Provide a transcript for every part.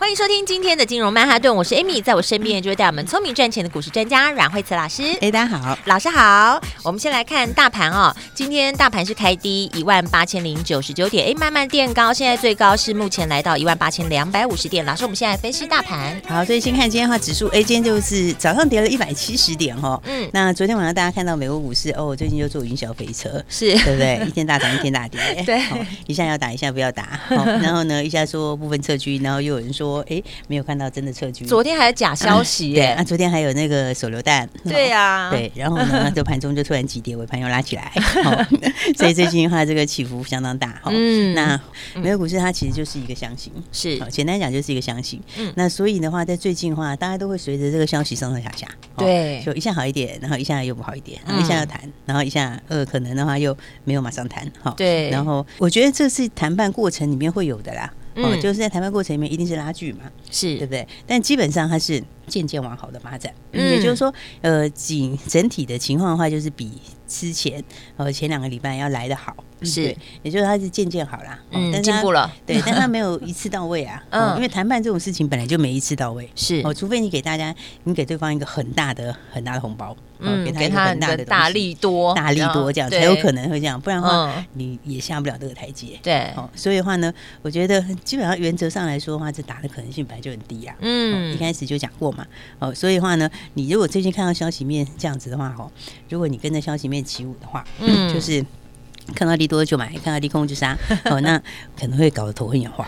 欢迎收听今天的金融曼哈顿，我是 Amy，在我身边就是带我们聪明赚钱的股市专家阮慧慈老师。哎，大家好，老师好。我们先来看大盘哦，今天大盘是开低一万八千零九十九点，哎，慢慢垫高，现在最高是目前来到一万八千两百五十点。老师，我们现在分析大盘。好，所以先看今天的话，指数，哎，今天就是早上跌了一百七十点哈、哦。嗯，那昨天晚上大家看到美国股市哦，最近就做云霄飞车，是对不对？一天大涨，一天大跌。对、哦，一下要打，一下不要打。哦、然后呢，一下说部分撤军，然后又有人说，哎，没有。看到真的撤军，昨天还有假消息耶、嗯，对啊，昨天还有那个手榴弹，对呀、啊，对，然后呢，这盘中就突然急跌，尾盘又拉起来，哦、所以最近的话，这个起伏相当大，嗯，那美国股市它其实就是一个箱型，是，简单讲就是一个箱型，嗯，那所以的话，在最近的话，大家都会随着这个消息上上下下，对，就一下好一点，然后一下又不好一点，然后一下要谈，然后一下呃可能的话又没有马上谈，哈，对，然后我觉得这是谈判过程里面会有的啦。哦，就是在谈判过程里面一定是拉锯嘛，是对不对？但基本上它是渐渐往好的发展，嗯，也就是说，呃，仅整体的情况的话，就是比之前呃前两个礼拜要来的好，是，也就是它是渐渐好啦，嗯，进步了，对，但它没有一次到位啊，嗯，因为谈判这种事情本来就没一次到位，是。哦，除非你给大家，你给对方一个很大的很大的红包。嗯，给他一个很大的大力多，大力多这样才有可能会这样，不然的话你也下不了这个台阶。对，哦，所以的话呢，我觉得基本上原则上来说的话，这打的可能性本来就很低啊。嗯，一开始就讲过嘛。哦，所以的话呢，你如果最近看到消息面这样子的话，哈，如果你跟着消息面起舞的话，嗯，就是。看到利多就买，看到利空就杀，哦，那可能会搞得头昏眼花，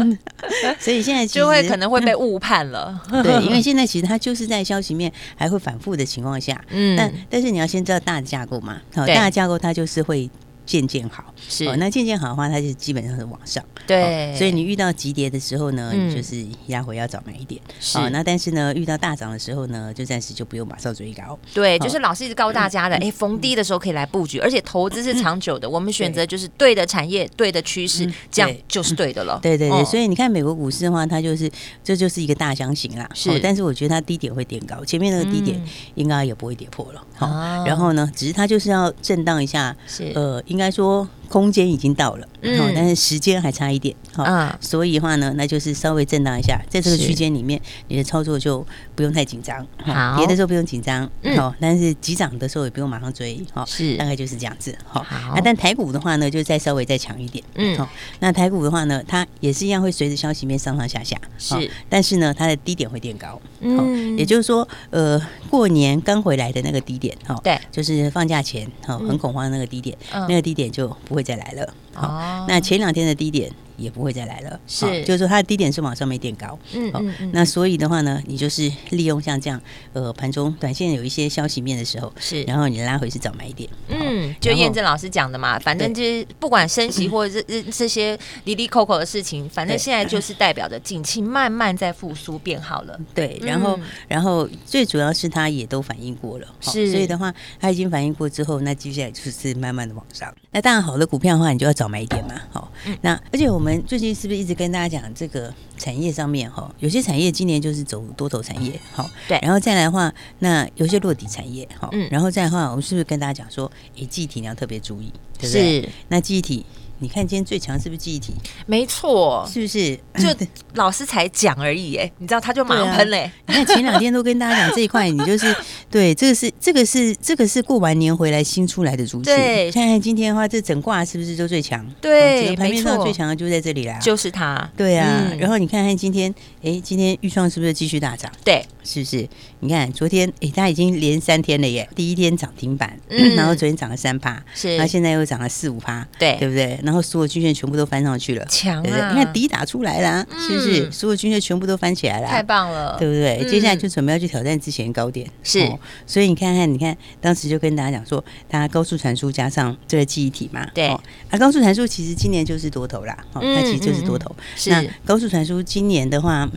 所以现在就会可能会被误判了。对，因为现在其实它就是在消息面还会反复的情况下，嗯，但但是你要先知道大的架构嘛，好，大的架构它就是会。渐渐好是，哦，那渐渐好的话，它就基本上是往上。对，哦，所以你遇到急跌的时候呢，嗯，你就是压回要早买一点。是，哦，那但是呢，遇到大涨的时候呢，就暂时就不用马上追高。对，就是老师一直告诉大家的，哎，逢低的时候可以来布局，而且投资是长久的。我们选择就是对的产业、对的趋势，这样就是对的了。对对对，所以你看美国股市的话，它就是这就是一个大箱型啦。是，但是我觉得它低点会垫高，前面那个低点应该也不会跌破了。好，然后呢，只是它就是要震荡一下。是，呃，应应该说。空间已经到了，嗯，但是时间还差一点，好，嗯，所以的话呢，那就是稍微震荡一下，在这个区间里面，你的操作就不用太紧张，好，跌的时候不用紧张，好，但是急涨的时候也不用马上追，好，是，大概就是这样子，好，那但台股的话呢，就再稍微再强一点，嗯，好，那台股的话呢，它也是一样会随着消息面上上下下，是，但是呢，它的低点会垫高，嗯，也就是说，呃，过年刚回来的那个低点，哈，对，就是放假前，哈，很恐慌的那个低点，那个低点就不会再来了，好，那前两天的低点。也不会再来了，是，就是说它的低点是往上没垫高，嗯，嗯，嗯，那所以的话呢，你就是利用像这样，呃，盘中短线有一些消息面的时候，是，然后你拉回去早买一点，嗯，就验证老师讲的嘛，反正就是不管升息或者这 这这些哩哩扣扣的事情，反正现在就是代表着景气慢慢在复苏变好了，对，然后然后最主要是它也都反应过了，是，所以的话它已经反应过之后，那接下来就是慢慢的往上，那当然好的股票的话，你就要早买一点嘛，好，那而且我们。我们最近是不是一直跟大家讲这个产业上面哈？有些产业今年就是走多头产业，好，对，然后再来的话，那有些落底产业，好，嗯，然后再来的话，我们是不是跟大家讲说，诶，记忆体你要特别注意，对不对？是，那记忆体。你看今天最强是不是记忆体？没错，是不是？就 老师才讲而已，哎，你知道他就马上喷嘞。你看前两天都跟大家讲这一块，你就是对这个是 这个是这个是过完年回来新出来的主线。对，看看今天的话，这整挂是不是都最强？对，盘面上最强的就在这里啦，就是它。对啊，然后你看看今天，哎，今天预创是不是继续大涨？对，是不是？你看昨天，哎，它已经连三天了耶，第一天涨停板，然后昨天涨了三趴，是，然后现在又涨了四五趴，对，对不对？然后所有均线全部都翻上去了，强啊！你看底打出来了，是不是？所有均线全部都翻起来了，太棒了，对不对？接下来就准备要去挑战之前高点，是。所以你看看，你看当时就跟大家讲说，大家高速传输加上这个记忆体嘛，对。啊，高速传输其实今年就是多头啦，哦，它其实就是多头。那高速传输今年的话，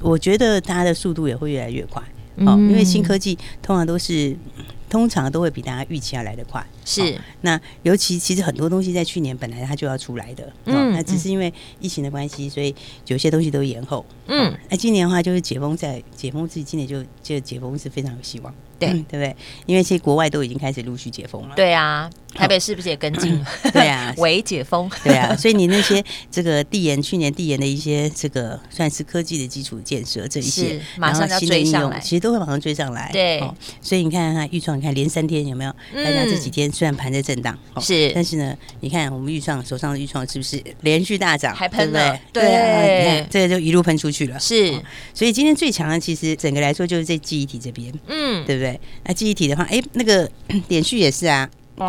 我觉得它的速度也会越来越快，哦，因为新科技通常都是。通常都会比大家预期要来得快，是、哦。那尤其其实很多东西在去年本来它就要出来的，嗯、哦，那只是因为疫情的关系，所以有些东西都延后。嗯，那、哦、今年的话就是解封在解封自己今年就就解封是非常有希望。对，对不对？因为其实国外都已经开始陆续解封了。对啊，台北是不是也跟进？对啊，微解封。对啊，所以你那些这个地研，去年地研的一些这个算是科技的基础建设这一些，马上要追上来，其实都会马上追上来。对，所以你看它预创，你看连三天有没有？大家这几天虽然盘在震荡，是，但是呢，你看我们预创手上的预创是不是连续大涨？还喷了，对，你看这个就一路喷出去了。是，所以今天最强的其实整个来说就是在记忆体这边，嗯，对不对？那记忆体的话，哎，那个 点序也是啊。对，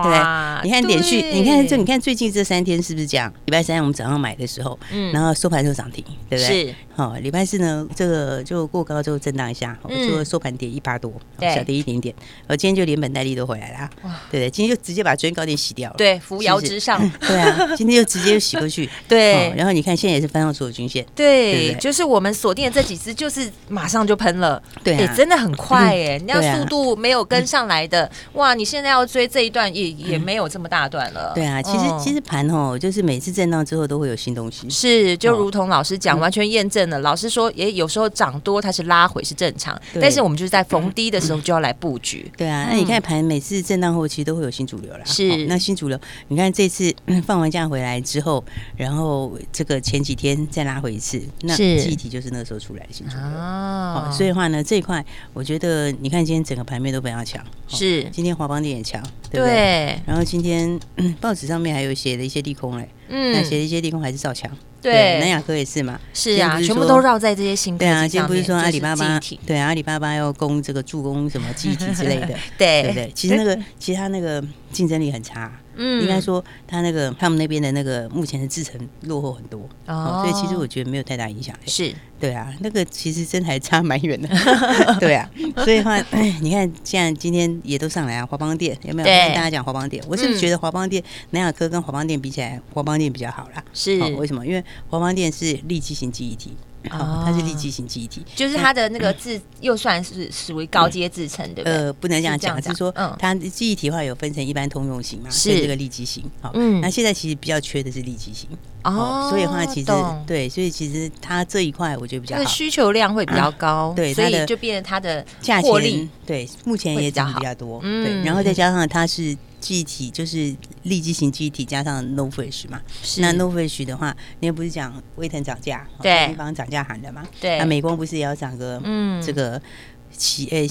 你看连续，你看这，你看最近这三天是不是这样？礼拜三我们早上买的时候，嗯，然后收盘就涨停，对不对？是。好，礼拜四呢，这个就过高之后震荡一下，就收盘跌一八多，小跌一点点。而今天就连本带利都回来了，哇，对对，今天就直接把昨天高点洗掉了，对，扶摇直上，对啊，今天就直接就洗过去，对。然后你看现在也是翻上所有均线，对，就是我们锁定的这几只，就是马上就喷了，对，真的很快哎，你要速度没有跟上来的，哇，你现在要追这一段。也也没有这么大段了。对啊，其实其实盘哦，就是每次震荡之后都会有新东西。是，就如同老师讲，完全验证了。老师说，也有时候涨多它是拉回是正常，但是我们就是在逢低的时候就要来布局。对啊，那你看盘每次震荡后，其实都会有新主流了。是，那新主流，你看这次 放完假回来之后，然后这个前几天再拉回一次，那记忆体就是那个时候出来的新主流。哦，所以的话呢，这一块我觉得你看今天整个盘面都非常强。是，今天华邦电也强，对不对？对，然后今天 报纸上面还有写了一些利空嘞，嗯，那写了一些地方还是照强，对，南亚科也是嘛，是啊，全部都绕在这些新对啊，今天不是说阿里巴巴，对，阿里巴巴要攻这个助攻什么机体之类的，对。对对，其实那个其实它那个竞争力很差。嗯，应该说他那个他们那边的那个目前的制程落后很多哦，所以其实我觉得没有太大影响。是，对啊，那个其实真的还差蛮远的。对啊，所以的话，你看现在今天也都上来啊，华邦店有没有？跟大家讲华邦店，我是不是觉得华邦电、南亚科跟华邦店比起来，华邦店比较好啦？是，为什么？因为华邦店是立即型记忆体。哦，它是立即型记忆体，就是它的那个制又算是属于高阶制程，对不对？呃，不能这样讲，是说，嗯，它记忆体的话有分成一般通用型嘛，是这个立即型。好，嗯，那现在其实比较缺的是立即型。哦，所以的话其实对，所以其实它这一块我觉得比较好，需求量会比较高，对，所以就变成它的价钱，对，目前也涨比较多，对，然后再加上它是。记忆体就是立即型记忆体加上 NOR Flash 嘛，是。那 NOR Flash 的话，你也不是讲威腾涨价，对，地方涨价喊的嘛，对，那美光不是也要涨个，嗯，这个企诶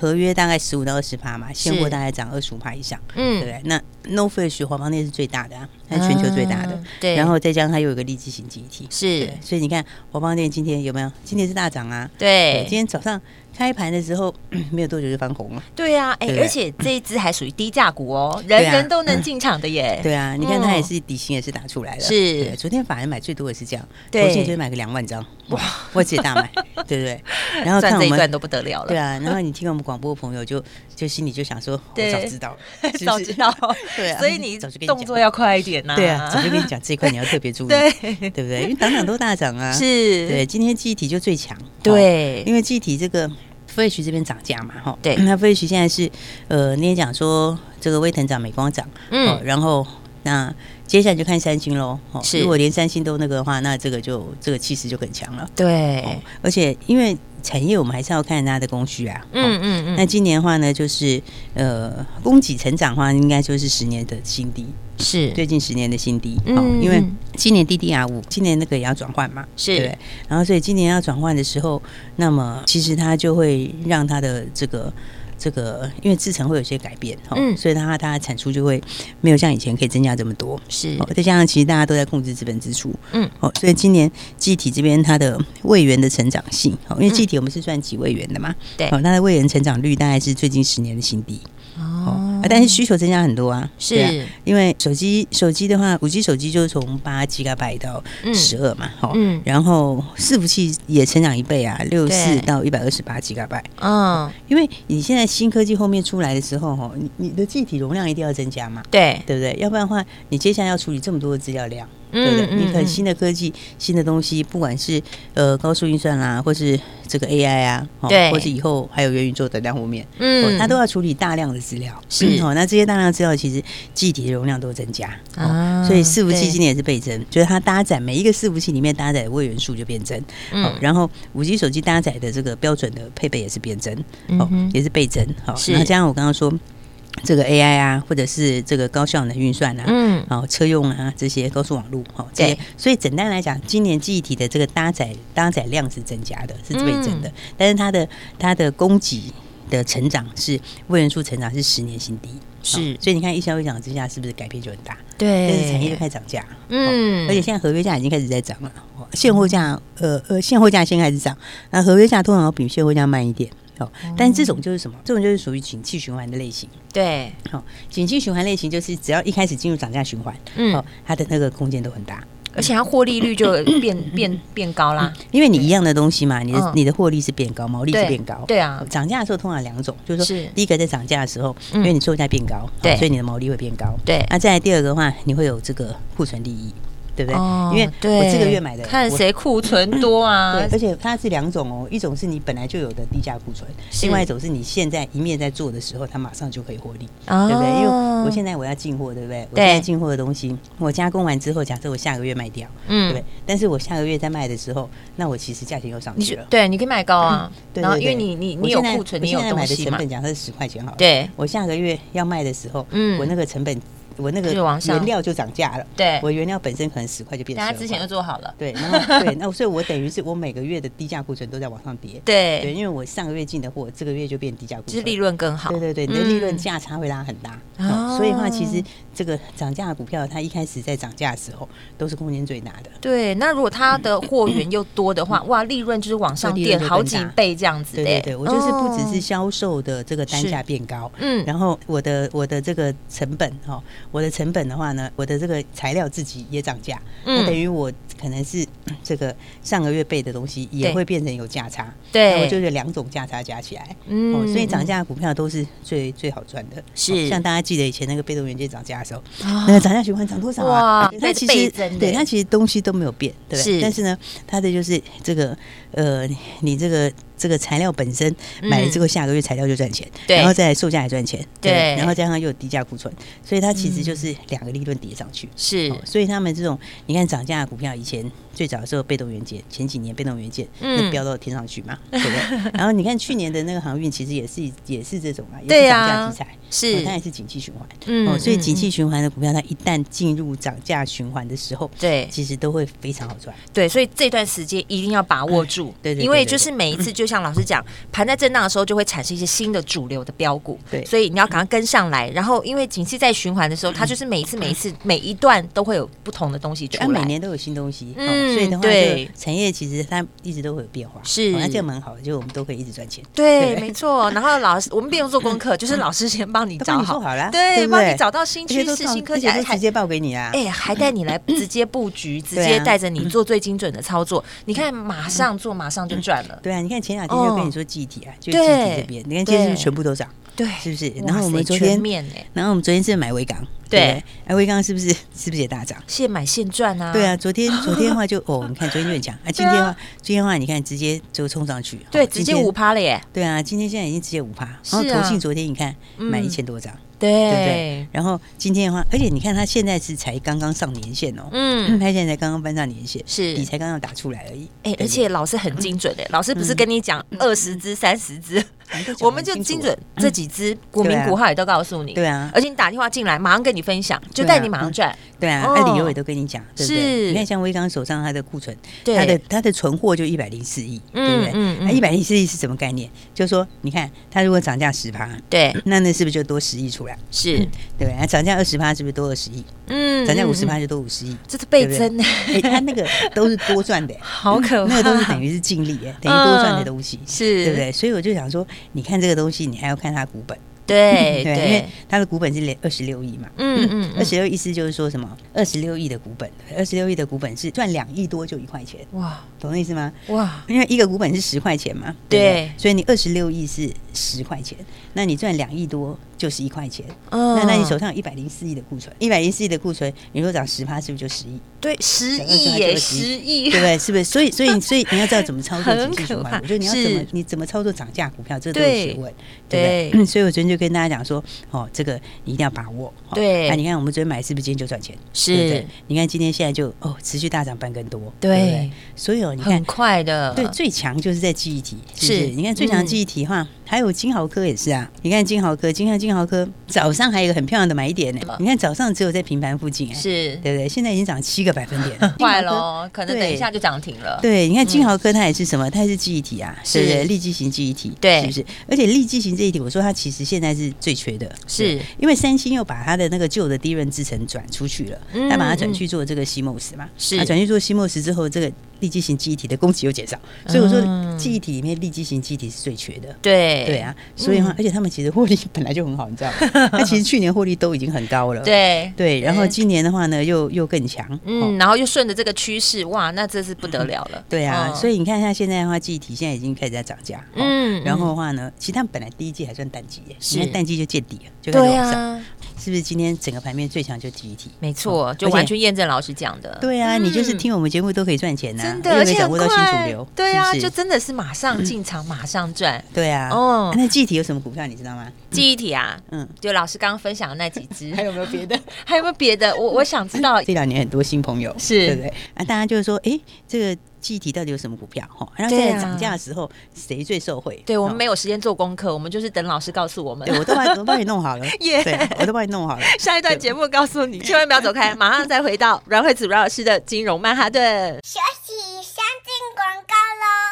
合约大概十五到二十趴嘛，现货大概涨二十五趴以上，嗯，对不对？那 NOR Flash 华邦电是最大的，啊，它是全球最大的，对，然后再加上它又有一个立基型记忆体，是，所以你看华邦电今天有没有？今天是大涨啊，对，今天早上。开盘的时候 没有多久就翻红了。对呀，哎，而且这一只还属于低价股哦，人人都能进场的耶。对啊，你看它也是底薪也是打出来了。是，昨天法人买最多的是这样，昨天就买个两万张，哇，我姐大买，对不对？然后看这一段都不得了了。对啊，然后你听我们广播的朋友就 就心里就想说，我早知道，早知道，对啊，所以你动作要快一点呐。对啊，早就跟你讲这一块你要特别注意，对对不对？因为档档都大涨啊。是，对，今天记忆体就最强。对，因为记忆体这个。Flash 这边涨价嘛，哈，对，那 Flash 现在是，呃，你也讲说这个威腾涨，美光涨，嗯，然后那接下来就看三星喽，是，如果连三星都那个的话，那这个就这个气势就很强了，对，而且因为产业我们还是要看它的供需啊，嗯嗯嗯，那今年的话呢，就是呃，供给成长的话，应该就是十年的新低。是。最近十年的新低，嗯，因为今年 DDR 五，今年那个也要转换嘛，是。对，然后所以今年要转换的时候，那么其实它就会让它的这个这个，因为制成会有些改变，嗯，所以它它的产出就会没有像以前可以增加这么多，是，再加上其实大家都在控制资本支出，嗯，哦，所以今年记忆体这边它的位元的成长性，哦，因为记忆体我们是算几位元的嘛，对，哦，它的位元成长率大概是最近十年的新低，哦。啊，但是需求增加很多啊，是。因为手机手机的话，五 G 手机就是从八 G 嘎拜到十二嘛，哈，嗯，然后伺服器也成长一倍啊，六四到一百二十八 G 嘎拜，嗯，因为你现在新科技后面出来的时候，哈，你你的记忆体容量一定要增加嘛，对，对不对？要不然的话，你接下来要处理这么多的资料量。对不对？你看新的科技、新的东西，不管是呃高速运算啦，或是这个 AI 啊，对，或是以后还有元宇宙等量方面，嗯，它都要处理大量的资料，是。哦。那这些大量资料其实记忆体的容量都增加啊，所以伺服器今年也是倍增，就是它搭载每一个伺服器里面搭载的位元数就变增，嗯，然后五 G 手机搭载的这个标准的配备也是变增，哦，也是倍增，好，那加上我刚刚说。这个 AI 啊，或者是这个高效能运算啊，嗯，好，车用啊，这些高速网络，哈，这些，所以简单来讲，今年记忆体的这个搭载搭载量是增加的，是倍增的，嗯、但是它的它的供给的成长是位人数成长是十年新低，是，所以你看一消一涨之下，是不是改变就很大？对，但是产业就开始涨价，嗯，而且现在合约价已经开始在涨了，现货价，呃呃，现货价先开始涨，那合约价通常要比现货价慢一点。但是这种就是什么？这种就是属于景气循环的类型。对，好，景气循环类型就是只要一开始进入涨价循环，嗯，它的那个空间都很大，而且它获利率就 变变变高啦。因为你一样的东西嘛，你的你的获利是变高，毛利是变高。对啊，涨价的时候通常两种，就是说，第一个在涨价的时候，因为你售价变高，对，所以你的毛利会变高。对，那再来第二个的话，你会有这个库存利益。对不对？因为我这个月买的，看谁库存多啊。对，而且它是两种哦，一种是你本来就有的低价库存，另外一种是你现在一面在做的时候，它马上就可以获利，对不对？因为我现在我要进货，对不对？我现在进货的东西，我加工完之后，假设我下个月卖掉，嗯，对不对？但是我下个月在卖的时候，那我其实价钱又上去了。对，你可以卖高啊。然后因为你你你有库存，你有东西嘛。成本假设是十块钱好了。对，我下个月要卖的时候，嗯，我那个成本。我那个原料就涨价了，对，我原料本身可能十块就变成。大家之前就做好了，对，然后对，那所以我等于是我每个月的低价库存都在往上叠，对，对，因为我上个月进的货，这个月就变低价库存，就是利润更好，对对对，你的利润价差会拉很大，所以的话其实这个涨价的股票，它一开始在涨价的时候都是空间最大的。对，那如果它的 货源又多的话，哇，利润就是往上垫好几倍这样子。对对对，我就是不只是销售的这个单价变高，嗯，然后我的我的这个成本哈，我的成本的话呢。我的这个材料自己也涨价，那等于我可能是这个上个月备的东西也会变成有价差，对，我就是两种价差加起来，嗯，所以涨价股票都是最最好赚的。是，像大家记得以前那个被动元件涨价的时候，那个涨价循环涨多少啊？它其实对它其实东西都没有变，对，是，但是呢，它的就是这个呃，你这个。这个材料本身买了之后，下个月材料就赚钱，对，然后再来售价也赚钱，对，然后加上又有低价库存，所以它其实就是两个利润叠上去，是，所以他们这种你看涨价的股票，以前最早的时候被动元件，前几年被动元件嗯。飙到天上去嘛，对不对？然后你看去年的那个航运，其实也是也是这种啊，也是涨价题材，是，它也是景气循环，嗯，所以景气循环的股票，它一旦进入涨价循环的时候，对，其实都会非常好赚，对，所以这段时间一定要把握住，对对，因为就是每一次就。像老师讲，盘在震荡的时候，就会产生一些新的主流的标股，对，所以你要赶快跟上来。然后，因为景气在循环的时候，它就是每一次、每一次、每一段都会有不同的东西出来，每年都有新东西，嗯，所以的话，对，产业其实它一直都会有变化，是，那这样蛮好的，就我们都可以一直赚钱，对，没错。然后老师，我们不用做功课，就是老师先帮你找好，好了，对，帮你找到新趋势、新科技，还直接报给你啊，哎，还带你来 直接布局，直接带着你做最精准的操作。你看，马上做，马上就赚了。对啊，你看前两天就跟你说。记忆体啊，就记忆体这边，你看今天是不是全部都涨？对，是不是？然后我们昨天，然后我们昨天是买维港，对，哎，维港是不是是不是也大涨？现买现赚啊！对啊，昨天 昨天的话就哦，你看昨天就很强，啊，今天的话，今天的话你看直接就冲上去，对，直接五趴了耶！对啊，今天现在已经直接五趴，然后投信昨天你看买一千多张。对，对对？然后今天的话，而且你看他现在是才刚刚上年线哦，嗯，他现在才刚刚搬上年线，是，你才刚刚打出来而已。哎，而且老师很精准的，老师不是跟你讲二十只、三十只，我们就精准这几只股民股号也都告诉你，对啊，而且你打电话进来，马上跟你分享，就带你马上赚，对啊，那理由也都跟你讲，是。你看像威刚手上他的库存，他的他的存货就一百零四亿，对不对？那一百零四亿是什么概念？就是说，你看他如果涨价十趴，对，那那是不是就多十亿出来？是，对不对？涨价二十趴，是不是多二十亿？嗯，涨价五十趴就多五十亿，这是倍增呢。哎，他那个都是多赚的，好可怕。那个都是等于是净利，哎，等于多赚的东西，是对不对？所以我就想说，你看这个东西，你还要看它股本，对 对，因为它的股本是二十六亿嘛。嗯嗯，二十六意思就是说什么？二十六亿的股本，二十六亿的股本是赚两亿多就一块钱。哇，懂那意思吗？哇，因为一个股本是十块钱嘛。对，所以你二十六亿是十块钱，那你赚两亿多就是一块钱。那那你手上有一百零四亿的库存，一百零四亿的库存，你说涨十趴是不是就十亿？对，十亿耶，十亿，对不对？是不是？所以，所以，所以你要知道怎么操作经济循环。我觉得你要怎么，你怎么操作涨价股票，这都是学问，对不对？所以我昨天就跟大家讲说，哦，这个你一定要把握。对，那你看我们昨天买，是不是今天就赚钱？是。你看今天现在就哦，持续大涨半更多，对。所以哦，你看很快的，对，最强就是在记忆体，是。你看最强记忆体的话，还有金豪科也是啊。你看金豪科，今天金豪科早上还有一个很漂亮的买点呢。你看早上只有在平盘附近，是对不对？现在已经涨七个百分点，快了，可能等一下就涨停了。对，你看金豪科它也是什么？它也是记忆体啊，是？利基型记忆体，对，是不是？而且立基型记忆体，我说它其实现在是最缺的，是因为三星又把它的那个旧的 DRAM 制程转出去了，它把它转去做这个 CMOS 嘛，是，转去做 CMOS 之后，这个。利基型记忆体的供给又减少，所以我说记忆体里面立基型记忆体是最缺的。对对啊，所以话，而且他们其实获利本来就很好，你知道吗？他其实去年获利都已经很高了。对对，然后今年的话呢，又又更强。嗯，然后又顺着这个趋势，哇，那这是不得了了。对啊，所以你看，一下现在的话，记忆体现在已经开始在涨价。嗯，然后的话呢，其实他们本来第一季还算淡季耶，现在淡季就见底了，就开始往上。是不是今天整个盘面最强就记忆体？没错，就完全验证老师讲的。对啊，你就是听我们节目都可以赚钱呐，真的，而且掌握到新主流。对啊，就真的是马上进场，马上赚。对啊，哦，那记忆体有什么股票你知道吗？记忆体啊，嗯，就老师刚刚分享的那几只，还有没有别的？还有没有别的？我我想知道。这两年很多新朋友，是对不对？啊，大家就是说，哎，这个。记忆体到底有什么股票？哈，然后现在涨价的时候，谁最受惠？对，我们没有时间做功课，我们就是等老师告诉我们。对，我都帮我都帮你弄好了，耶！我都帮你弄好了。下一段节目告诉你，千万不要走开，马上再回到阮慧子阮老师的金融曼哈顿。学习，先进广告喽。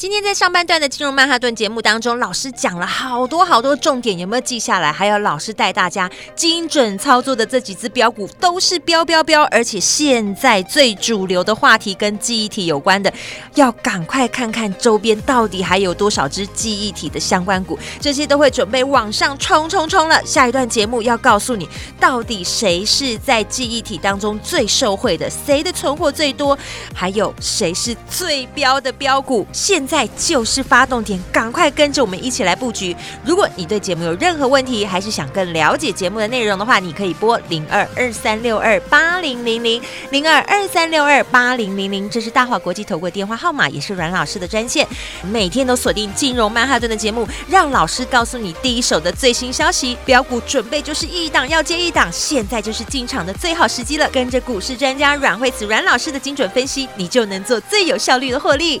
今天在上半段的金融曼哈顿节目当中，老师讲了好多好多重点，有没有记下来？还有老师带大家精准操作的这几只标股都是标标标，而且现在最主流的话题跟记忆体有关的，要赶快看看周边到底还有多少只记忆体的相关股，这些都会准备往上冲冲冲了。下一段节目要告诉你，到底谁是在记忆体当中最受惠的，谁的存货最多，还有谁是最标的标股，现在就是发动点，赶快跟着我们一起来布局。如果你对节目有任何问题，还是想更了解节目的内容的话，你可以拨零二二三六二八零零零零二二三六二八零零零，这是大华国际投顾电话号码，也是阮老师的专线。每天都锁定金融曼哈顿的节目，让老师告诉你第一手的最新消息。标股准备就是一档要接一档，现在就是进场的最好时机了。跟着股市专家阮慧慈阮老师的精准分析，你就能做最有效率的获利。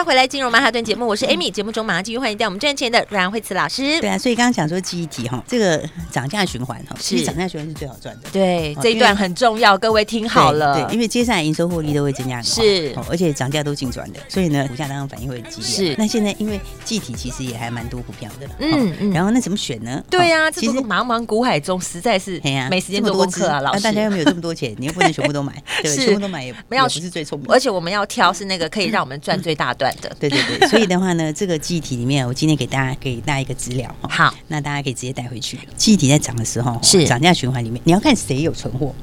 好，赶快回来金融曼哈顿节目，我是 Amy。节目中马上继续欢迎带我们赚钱的阮慧慈老师。对啊，所以刚刚讲说记忆体哈，这个涨价循环哈，其实涨价循环是最好赚的。对，这一段很重要，各位听好了。对，因为接下来营收获利都会增加，是，而且涨价都净赚的，所以呢，股价当然反应会激烈。是，那现在因为记忆体其实也还蛮多股票的，嗯嗯，然后那怎么选呢？对啊，其实茫茫股海中实在是没时间做功课啊，老师。那大家又没有这么多钱，你又不能全部都买，对，全部都买也不是最聪明。而且我们要挑是那个可以让我们赚最大段的。对对对，所以的话呢，这个记忆体里面，我今天给大家给大家一个资料哈。好，那大家可以直接带回去。记忆体在涨的时候，是涨价循环里面，你要看谁有存货。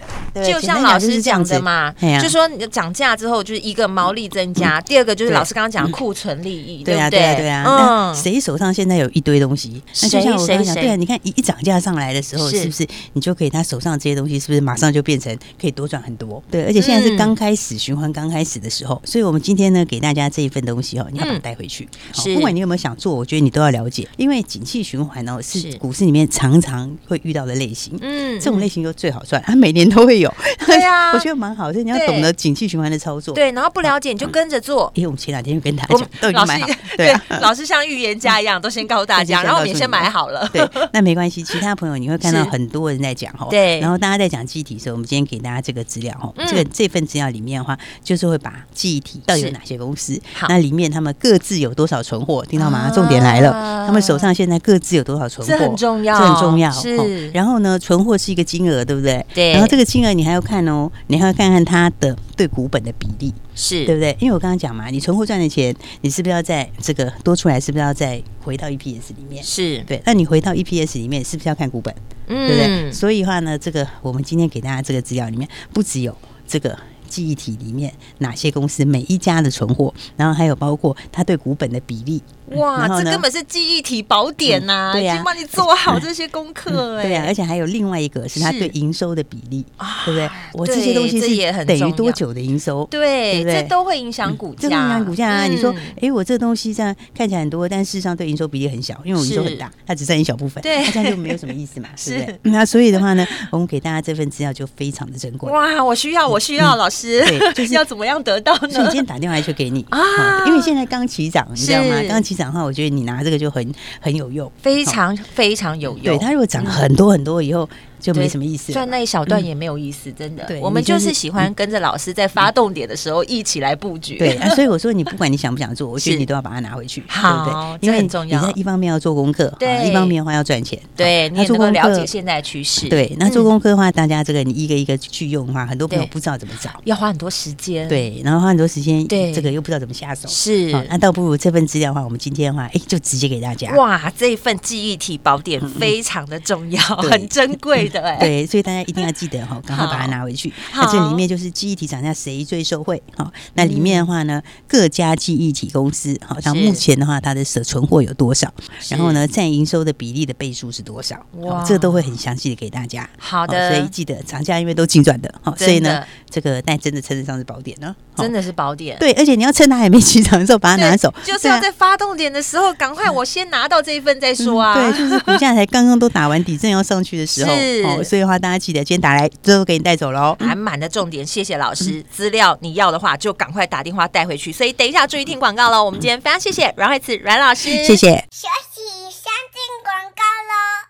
就像老师讲的嘛，就说你涨价之后，就是一个毛利增加，第二个就是老师刚刚讲库存利益，对啊，对啊，对啊。嗯，谁手上现在有一堆东西？那就像我刚刚讲，对啊，你看一一涨价上来的时候，是不是你就可以他手上这些东西，是不是马上就变成可以多赚很多？对，而且现在是刚开始循环刚开始的时候，所以我们今天呢，给大家这一份东西哦，你要把它带回去。是，不管你有没有想做，我觉得你都要了解，因为景气循环哦，是股市里面常常会遇到的类型。嗯，这种类型就最好赚，它每年都会有。对啊，我觉得蛮好，所以你要懂得景气循环的操作。对，然后不了解你就跟着做。因为我们前两天就跟大家讲，都已经买好。对，老师像预言家一样，都先告诉大家，然后我们先买好了。对，那没关系，其他朋友你会看到 很多人在讲哦。对，然后大家在讲记忆体的时候，我们今天给大家这个资料哈，这个这份资料里面的话，就是会把记忆体到底有哪些公司，那里面他们各自有多少存货，听到吗？重点来了，他们手上现在各自有多少存货？这很重要，这很重要。是，然后呢，存货是一个金额，对不对？对。然后这个金额你还要看哦，你还要看看它的对股本的比例，是对不对？因为我刚刚讲嘛，你存货赚的钱，你是不是要在这个多出来？是不是要再回到 EPS 里面？是对。那你回到 EPS 里面，是不是要看股本？嗯，对不对？所以的话呢，这个我们今天给大家这个资料里面，不只有这个。记忆体里面哪些公司每一家的存货，然后还有包括它对股本的比例。哇，这根本是记忆体宝典呐！对呀，已经帮你做好这些功课哎。对呀，而且还有另外一个是它对营收的比例，对不对？我这些东西是等于多久的营收？对，这都会影响股价。这会影响股价啊！你说，哎，我这东西这样看起来很多，但事实上对营收比例很小，因为我营收很大，它只占一小部分，对，它这样就没有什么意思嘛，是不对？那所以的话呢，我们给大家这份资料就非常的珍贵。哇，我需要，我需要，老师，对，就是 要怎么样得到呢？所以今天打电话就给你啊，因为现在刚起涨，你知道吗？刚起涨的话，我觉得你拿。这个就很很有用，非常非常有用。对，它如果涨很多很多以后。就没什么意思，赚那一小段也没有意思，真的。对，我们就是喜欢跟着老师在发动点的时候一起来布局。对，所以我说你不管你想不想做，我觉得你都要把它拿回去，好，因为很重要。你在一方面要做功课，对，一方面的话要赚钱，对，你能够了解现在的趋势。对，那做功课的话，大家这个你一个一个去用的话，很多朋友不知道怎么找，要花很多时间。对，然后花很多时间，对，这个又不知道怎么下手。是，那倒不如这份资料的话，我们今天的话，哎，就直接给大家。哇，这一份记忆体宝典非常的重要，很珍贵的哎。对，所以。大家一定要记得哈，赶快把它拿回去。那这里面就是记忆体涨价谁最受惠？好，那里面的话呢，各家记忆体公司好，像目前的话，它的存存货有多少？然后呢，占营收的比例的倍数是多少？哇，这都会很详细的给大家。好的，所以记得涨价因为都精准的，好，所以呢，这个但真的称得上是宝典呢，真的是宝典。对，而且你要趁它还没起涨的时候把它拿走，就是要在发动点的时候赶快，我先拿到这一份再说啊。对，就是股价才刚刚都打完底，正要上去的时候，哦，所以的话大家记得今天打来。最后给你带走喽，满满的重点，谢谢老师。资料你要的话，就赶快打电话带回去。所以等一下注意听广告喽。我们今天非常谢谢阮慧慈阮老师，谢谢。休息，先进广告喽。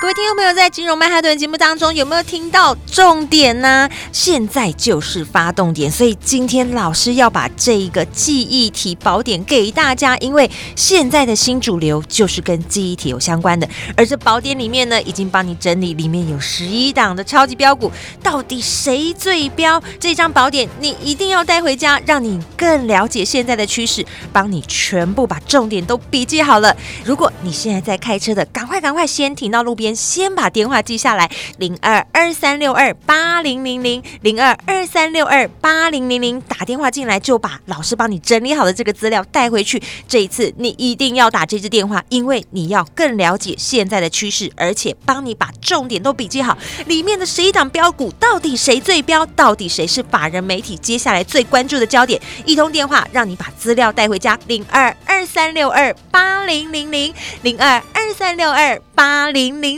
各位听众朋友，在金融曼哈顿节目当中有没有听到重点呢？现在就是发动点，所以今天老师要把这一个记忆体宝典给大家，因为现在的新主流就是跟记忆体有相关的，而这宝典里面呢，已经帮你整理，里面有十一档的超级标股，到底谁最标？这张宝典你一定要带回家，让你更了解现在的趋势，帮你全部把重点都笔记好了。如果你现在在开车的，赶快赶快先停到路边。先把电话记下来，零二二三六二八零零零，零二二三六二八零零零，打电话进来就把老师帮你整理好的这个资料带回去。这一次你一定要打这支电话，因为你要更了解现在的趋势，而且帮你把重点都笔记好。里面的十一档标股到底谁最标？到底谁是法人媒体接下来最关注的焦点？一通电话让你把资料带回家，零二二三六二八零零零，零二二三六二八零零